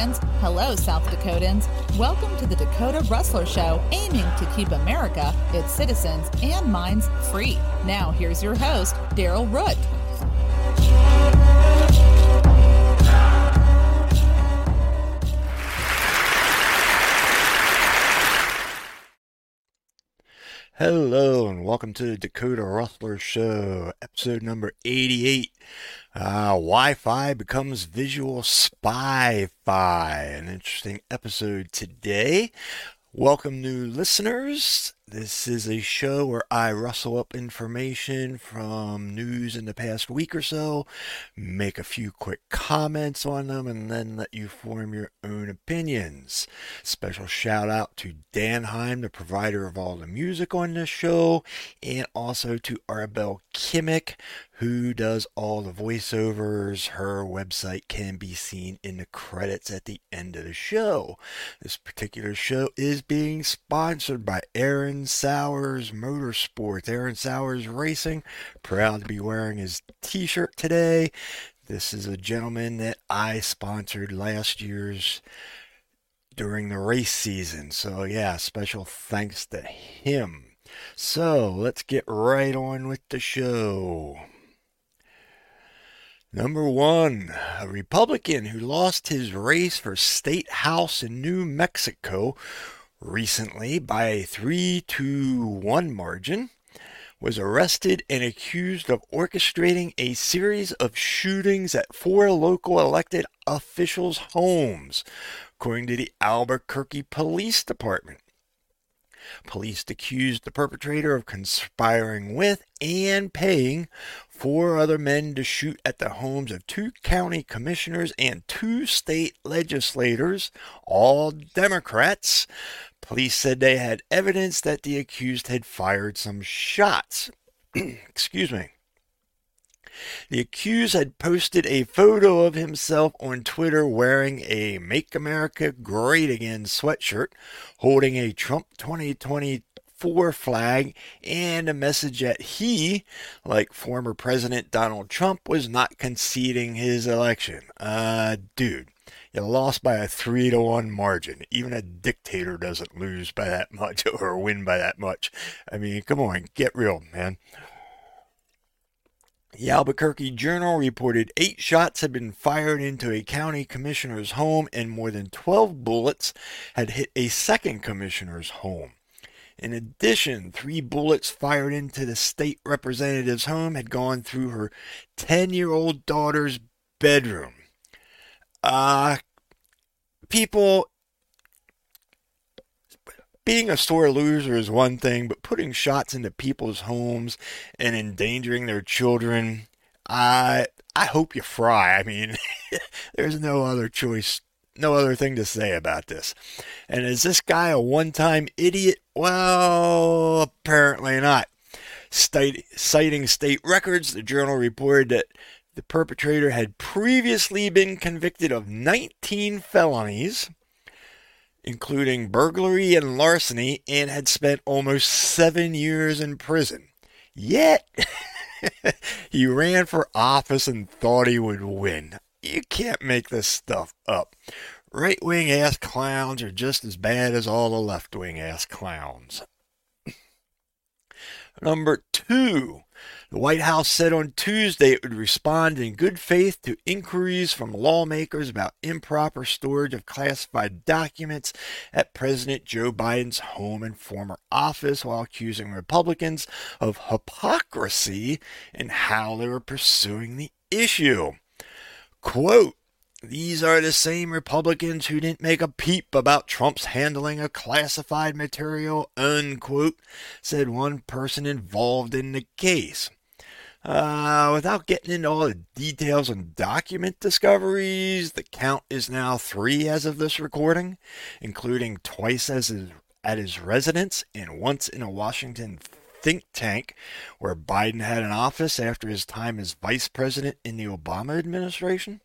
Republicans. Hello, South Dakotans. Welcome to the Dakota Rustler Show, aiming to keep America, its citizens, and minds free. Now, here's your host, Daryl Root. Hello and welcome to the Dakota Rustler Show, episode number 88. Uh, Wi-Fi becomes visual spy-fi. An interesting episode today. Welcome new listeners. This is a show where I rustle up information from news in the past week or so, make a few quick comments on them, and then let you form your own opinions. Special shout out to Danheim, the provider of all the music on this show, and also to Arbel Kimmick, who does all the voiceovers. Her website can be seen in the credits at the end of the show. This particular show is being sponsored by Aaron Sowers Motorsports. Aaron Sowers Racing, proud to be wearing his t shirt today. This is a gentleman that I sponsored last year's during the race season. So, yeah, special thanks to him. So, let's get right on with the show. Number one, a Republican who lost his race for state house in New Mexico recently by a 3 to 1 margin, was arrested and accused of orchestrating a series of shootings at four local elected officials' homes, according to the Albuquerque Police Department. Police accused the perpetrator of conspiring with and paying four other men to shoot at the homes of two county commissioners and two state legislators, all Democrats. Police said they had evidence that the accused had fired some shots. Excuse me. The accused had posted a photo of himself on Twitter wearing a Make America Great Again sweatshirt, holding a Trump 2024 flag, and a message that he, like former President Donald Trump, was not conceding his election. Uh, dude. You lost by a three to one margin. Even a dictator doesn't lose by that much or win by that much. I mean, come on, get real, man. The Albuquerque Journal reported eight shots had been fired into a county commissioner's home and more than 12 bullets had hit a second commissioner's home. In addition, three bullets fired into the state representative's home had gone through her 10 year old daughter's bedroom. Uh, people, being a sore loser is one thing, but putting shots into people's homes and endangering their children, I I hope you fry. I mean, there's no other choice, no other thing to say about this. And is this guy a one-time idiot? Well, apparently not. State, citing state records, the journal reported that the perpetrator had previously been convicted of 19 felonies including burglary and larceny, and had spent almost seven years in prison. Yet, he ran for office and thought he would win. You can't make this stuff up. Right wing ass clowns are just as bad as all the left wing ass clowns. Number two, the White House said on Tuesday it would respond in good faith to inquiries from lawmakers about improper storage of classified documents at President Joe Biden's home and former office while accusing Republicans of hypocrisy in how they were pursuing the issue. Quote, these are the same Republicans who didn't make a peep about Trump's handling of classified material, unquote, said one person involved in the case. Uh, without getting into all the details on document discoveries, the count is now three as of this recording, including twice as his, at his residence and once in a Washington think tank where Biden had an office after his time as vice president in the Obama administration.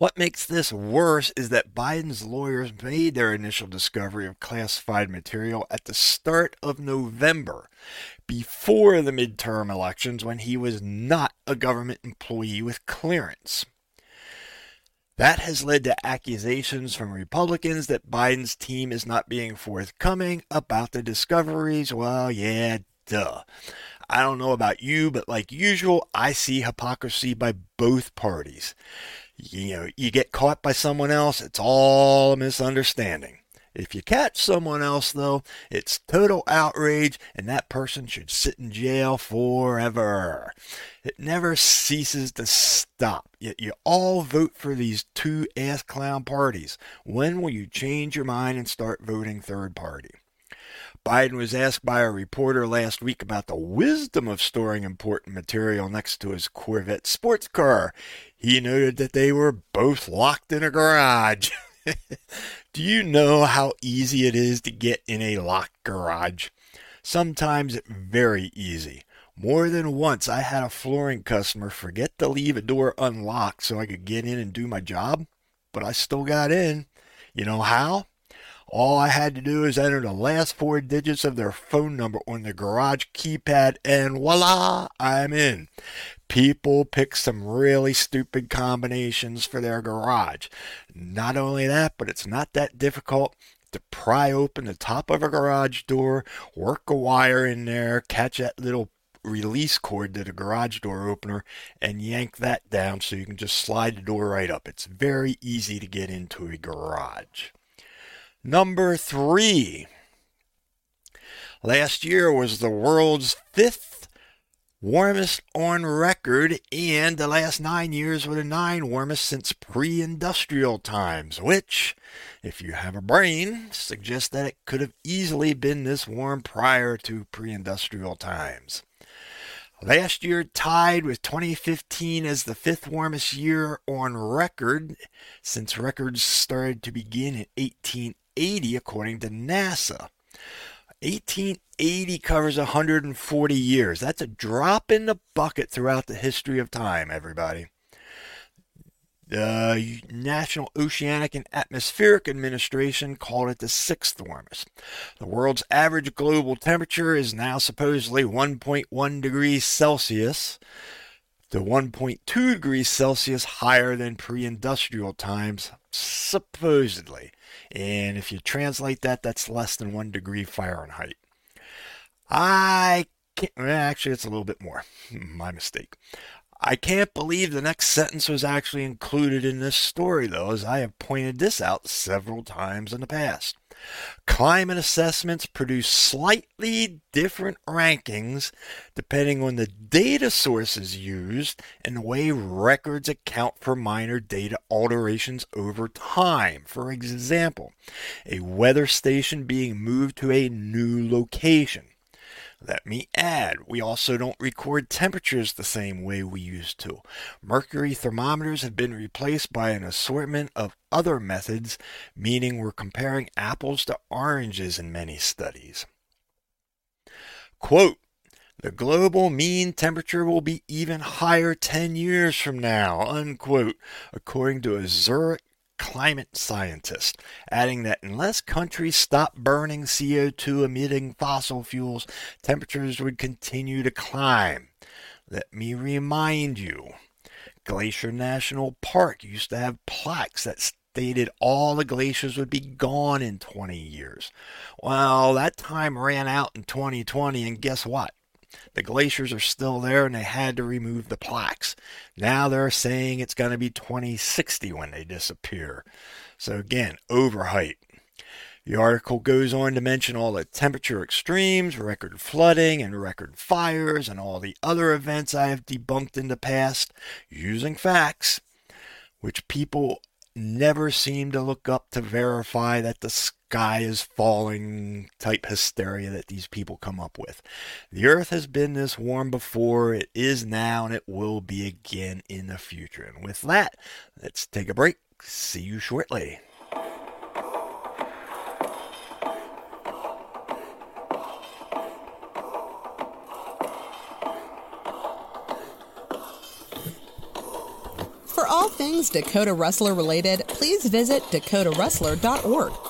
What makes this worse is that Biden's lawyers made their initial discovery of classified material at the start of November, before the midterm elections when he was not a government employee with clearance. That has led to accusations from Republicans that Biden's team is not being forthcoming about the discoveries. Well, yeah, duh. I don't know about you, but like usual, I see hypocrisy by both parties. You know, you get caught by someone else, it's all a misunderstanding. If you catch someone else, though, it's total outrage, and that person should sit in jail forever. It never ceases to stop. Yet you all vote for these two ass clown parties. When will you change your mind and start voting third party? Biden was asked by a reporter last week about the wisdom of storing important material next to his Corvette sports car. He noted that they were both locked in a garage. Do you know how easy it is to get in a locked garage? Sometimes very easy. More than once, I had a flooring customer forget to leave a door unlocked so I could get in and do my job, but I still got in. You know how? All I had to do is enter the last four digits of their phone number on the garage keypad, and voila, I'm in. People pick some really stupid combinations for their garage. Not only that, but it's not that difficult to pry open the top of a garage door, work a wire in there, catch that little release cord to the garage door opener, and yank that down so you can just slide the door right up. It's very easy to get into a garage. Number three. Last year was the world's fifth warmest on record, and the last nine years were the nine warmest since pre industrial times, which, if you have a brain, suggests that it could have easily been this warm prior to pre industrial times. Last year tied with 2015 as the fifth warmest year on record since records started to begin in 18 1880, according to NASA. 1880 covers 140 years. That's a drop in the bucket throughout the history of time, everybody. The National Oceanic and Atmospheric Administration called it the sixth warmest. The world's average global temperature is now supposedly 1.1 degrees Celsius to 1.2 degrees Celsius higher than pre industrial times, supposedly. And if you translate that, that's less than one degree Fahrenheit. I can't, actually, it's a little bit more. My mistake. I can't believe the next sentence was actually included in this story, though, as I have pointed this out several times in the past. Climate assessments produce slightly different rankings depending on the data sources used and the way records account for minor data alterations over time. For example, a weather station being moved to a new location let me add, we also don't record temperatures the same way we used to. Mercury thermometers have been replaced by an assortment of other methods, meaning we're comparing apples to oranges in many studies. Quote, the global mean temperature will be even higher 10 years from now, unquote, according to a Zurich climate scientist, adding that unless countries stop burning CO2 emitting fossil fuels, temperatures would continue to climb. Let me remind you Glacier National Park used to have plaques that stated all the glaciers would be gone in 20 years. Well, that time ran out in 2020, and guess what? The glaciers are still there and they had to remove the plaques. Now they're saying it's going to be 2060 when they disappear. So again, overhype. The article goes on to mention all the temperature extremes, record flooding, and record fires, and all the other events I have debunked in the past using facts, which people never seem to look up to verify that the sky is falling type hysteria that these people come up with. The earth has been this warm before, it is now, and it will be again in the future. And with that, let's take a break. See you shortly. For all things Dakota Rustler related, please visit dakotarustler.org.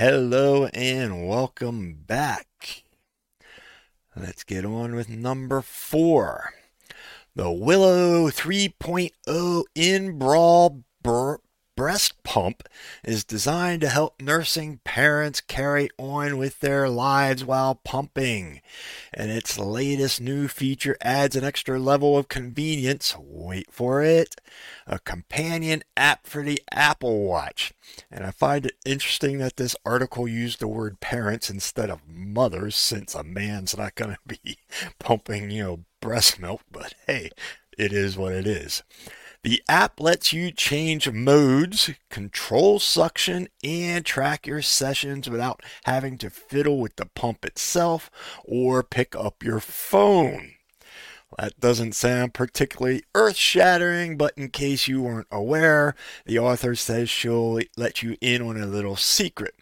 Hello and welcome back. Let's get on with number four. The Willow 3.0 in bra breast pump is designed to help nursing parents carry on with their lives while pumping. And its latest new feature adds an extra level of convenience. Wait for it a companion app for the Apple Watch. And I find it interesting that this article used the word parents instead of mothers, since a man's not going to be pumping, you know, breast milk. But hey, it is what it is. The app lets you change modes, control suction, and track your sessions without having to fiddle with the pump itself or pick up your phone. That doesn't sound particularly earth shattering, but in case you weren't aware, the author says she'll let you in on a little secret.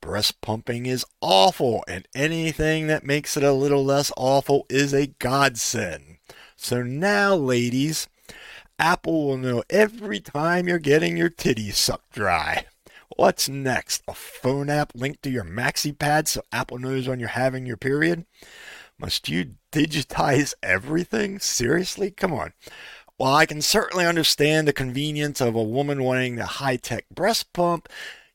Breast pumping is awful, and anything that makes it a little less awful is a godsend. So now, ladies, Apple will know every time you're getting your titties sucked dry. What's next? A phone app linked to your maxi pad so Apple knows when you're having your period? Must you digitize everything? Seriously? Come on. While I can certainly understand the convenience of a woman wanting the high tech breast pump,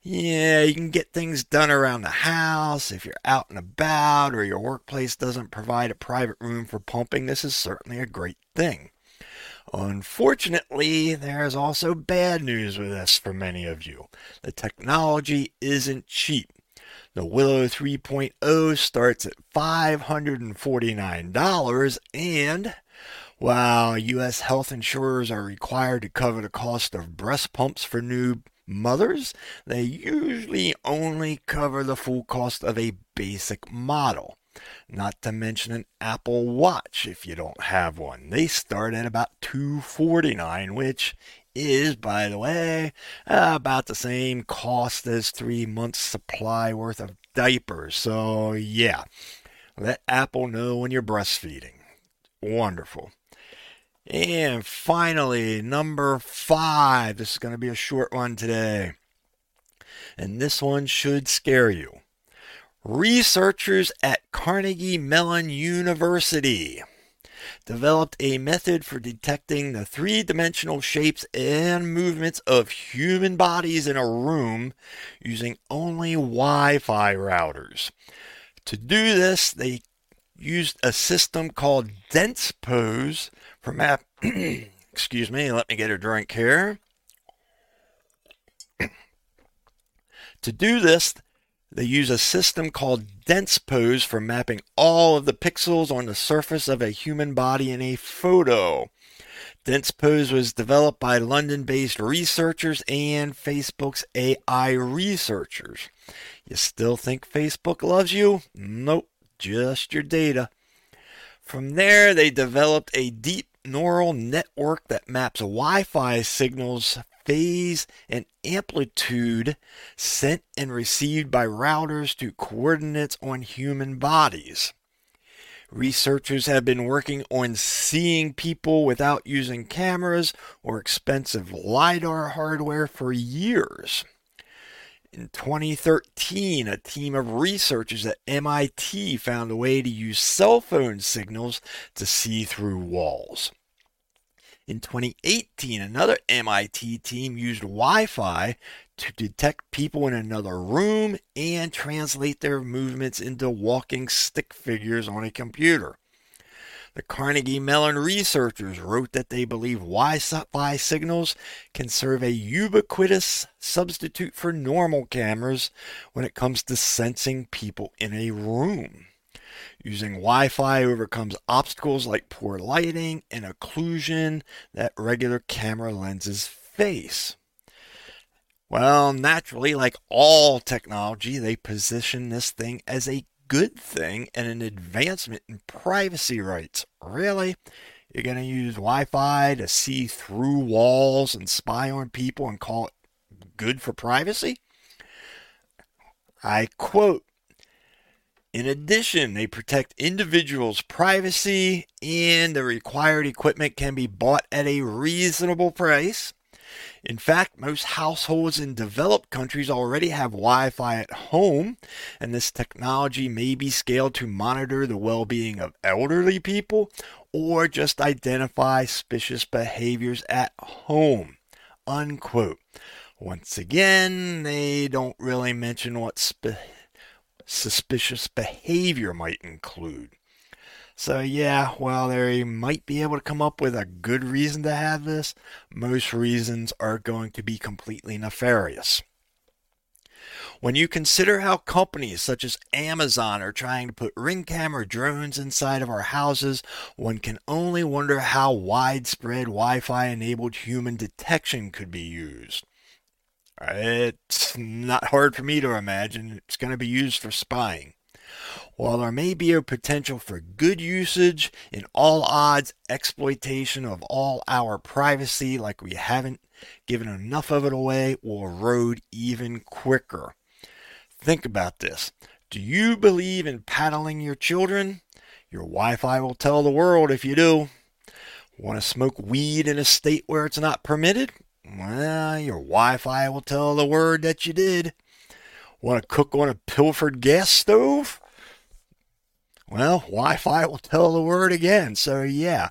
yeah, you can get things done around the house. If you're out and about or your workplace doesn't provide a private room for pumping, this is certainly a great thing. Unfortunately, there's also bad news with this for many of you. The technology isn't cheap. The Willow 3.0 starts at $549 and while U.S. health insurers are required to cover the cost of breast pumps for new mothers, they usually only cover the full cost of a basic model. Not to mention an Apple Watch if you don't have one. They start at about 249, which is, by the way, about the same cost as three months' supply worth of diapers. So, yeah, let Apple know when you're breastfeeding. Wonderful. And finally, number five. This is going to be a short one today. And this one should scare you. Researchers at Carnegie Mellon University developed a method for detecting the three dimensional shapes and movements of human bodies in a room using only Wi Fi routers. To do this, they used a system called DensePose for map. Excuse me, let me get a drink here. to do this, they use a system called DensePose for mapping all of the pixels on the surface of a human body in a photo. DensePose was developed by London based researchers and Facebook's AI researchers. You still think Facebook loves you? Nope, just your data. From there, they developed a deep neural network that maps Wi Fi signals phase and amplitude sent and received by routers to coordinates on human bodies. Researchers have been working on seeing people without using cameras or expensive LiDAR hardware for years. In 2013, a team of researchers at MIT found a way to use cell phone signals to see through walls. In 2018, another MIT team used Wi Fi to detect people in another room and translate their movements into walking stick figures on a computer. The Carnegie Mellon researchers wrote that they believe Wi Fi signals can serve a ubiquitous substitute for normal cameras when it comes to sensing people in a room. Using Wi Fi overcomes obstacles like poor lighting and occlusion that regular camera lenses face. Well, naturally, like all technology, they position this thing as a good thing and an advancement in privacy rights. Really? You're going to use Wi Fi to see through walls and spy on people and call it good for privacy? I quote In addition, they protect individuals' privacy and the required equipment can be bought at a reasonable price. In fact, most households in developed countries already have Wi Fi at home, and this technology may be scaled to monitor the well being of elderly people or just identify suspicious behaviors at home. Unquote. Once again, they don't really mention what suspicious behavior might include. So, yeah, while they might be able to come up with a good reason to have this, most reasons are going to be completely nefarious. When you consider how companies such as Amazon are trying to put ring camera drones inside of our houses, one can only wonder how widespread Wi Fi enabled human detection could be used. Not hard for me to imagine it's going to be used for spying. While there may be a potential for good usage, in all odds, exploitation of all our privacy, like we haven't given enough of it away, will erode even quicker. Think about this. Do you believe in paddling your children? Your Wi Fi will tell the world if you do. Want to smoke weed in a state where it's not permitted? Well, your Wi Fi will tell the word that you did. Want to cook on a pilfered gas stove? Well, Wi Fi will tell the word again. So, yeah,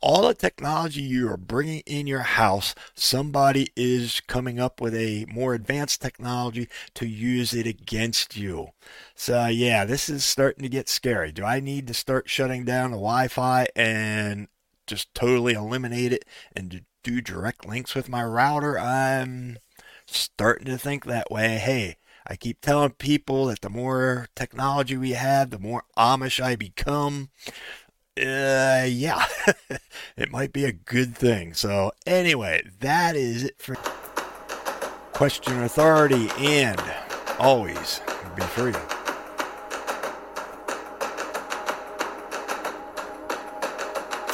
all the technology you are bringing in your house, somebody is coming up with a more advanced technology to use it against you. So, yeah, this is starting to get scary. Do I need to start shutting down the Wi Fi and just totally eliminate it and do direct links with my router? I'm starting to think that way. Hey, I keep telling people that the more technology we have, the more Amish I become. Uh, yeah, it might be a good thing. So, anyway, that is it for Question Authority and always be free.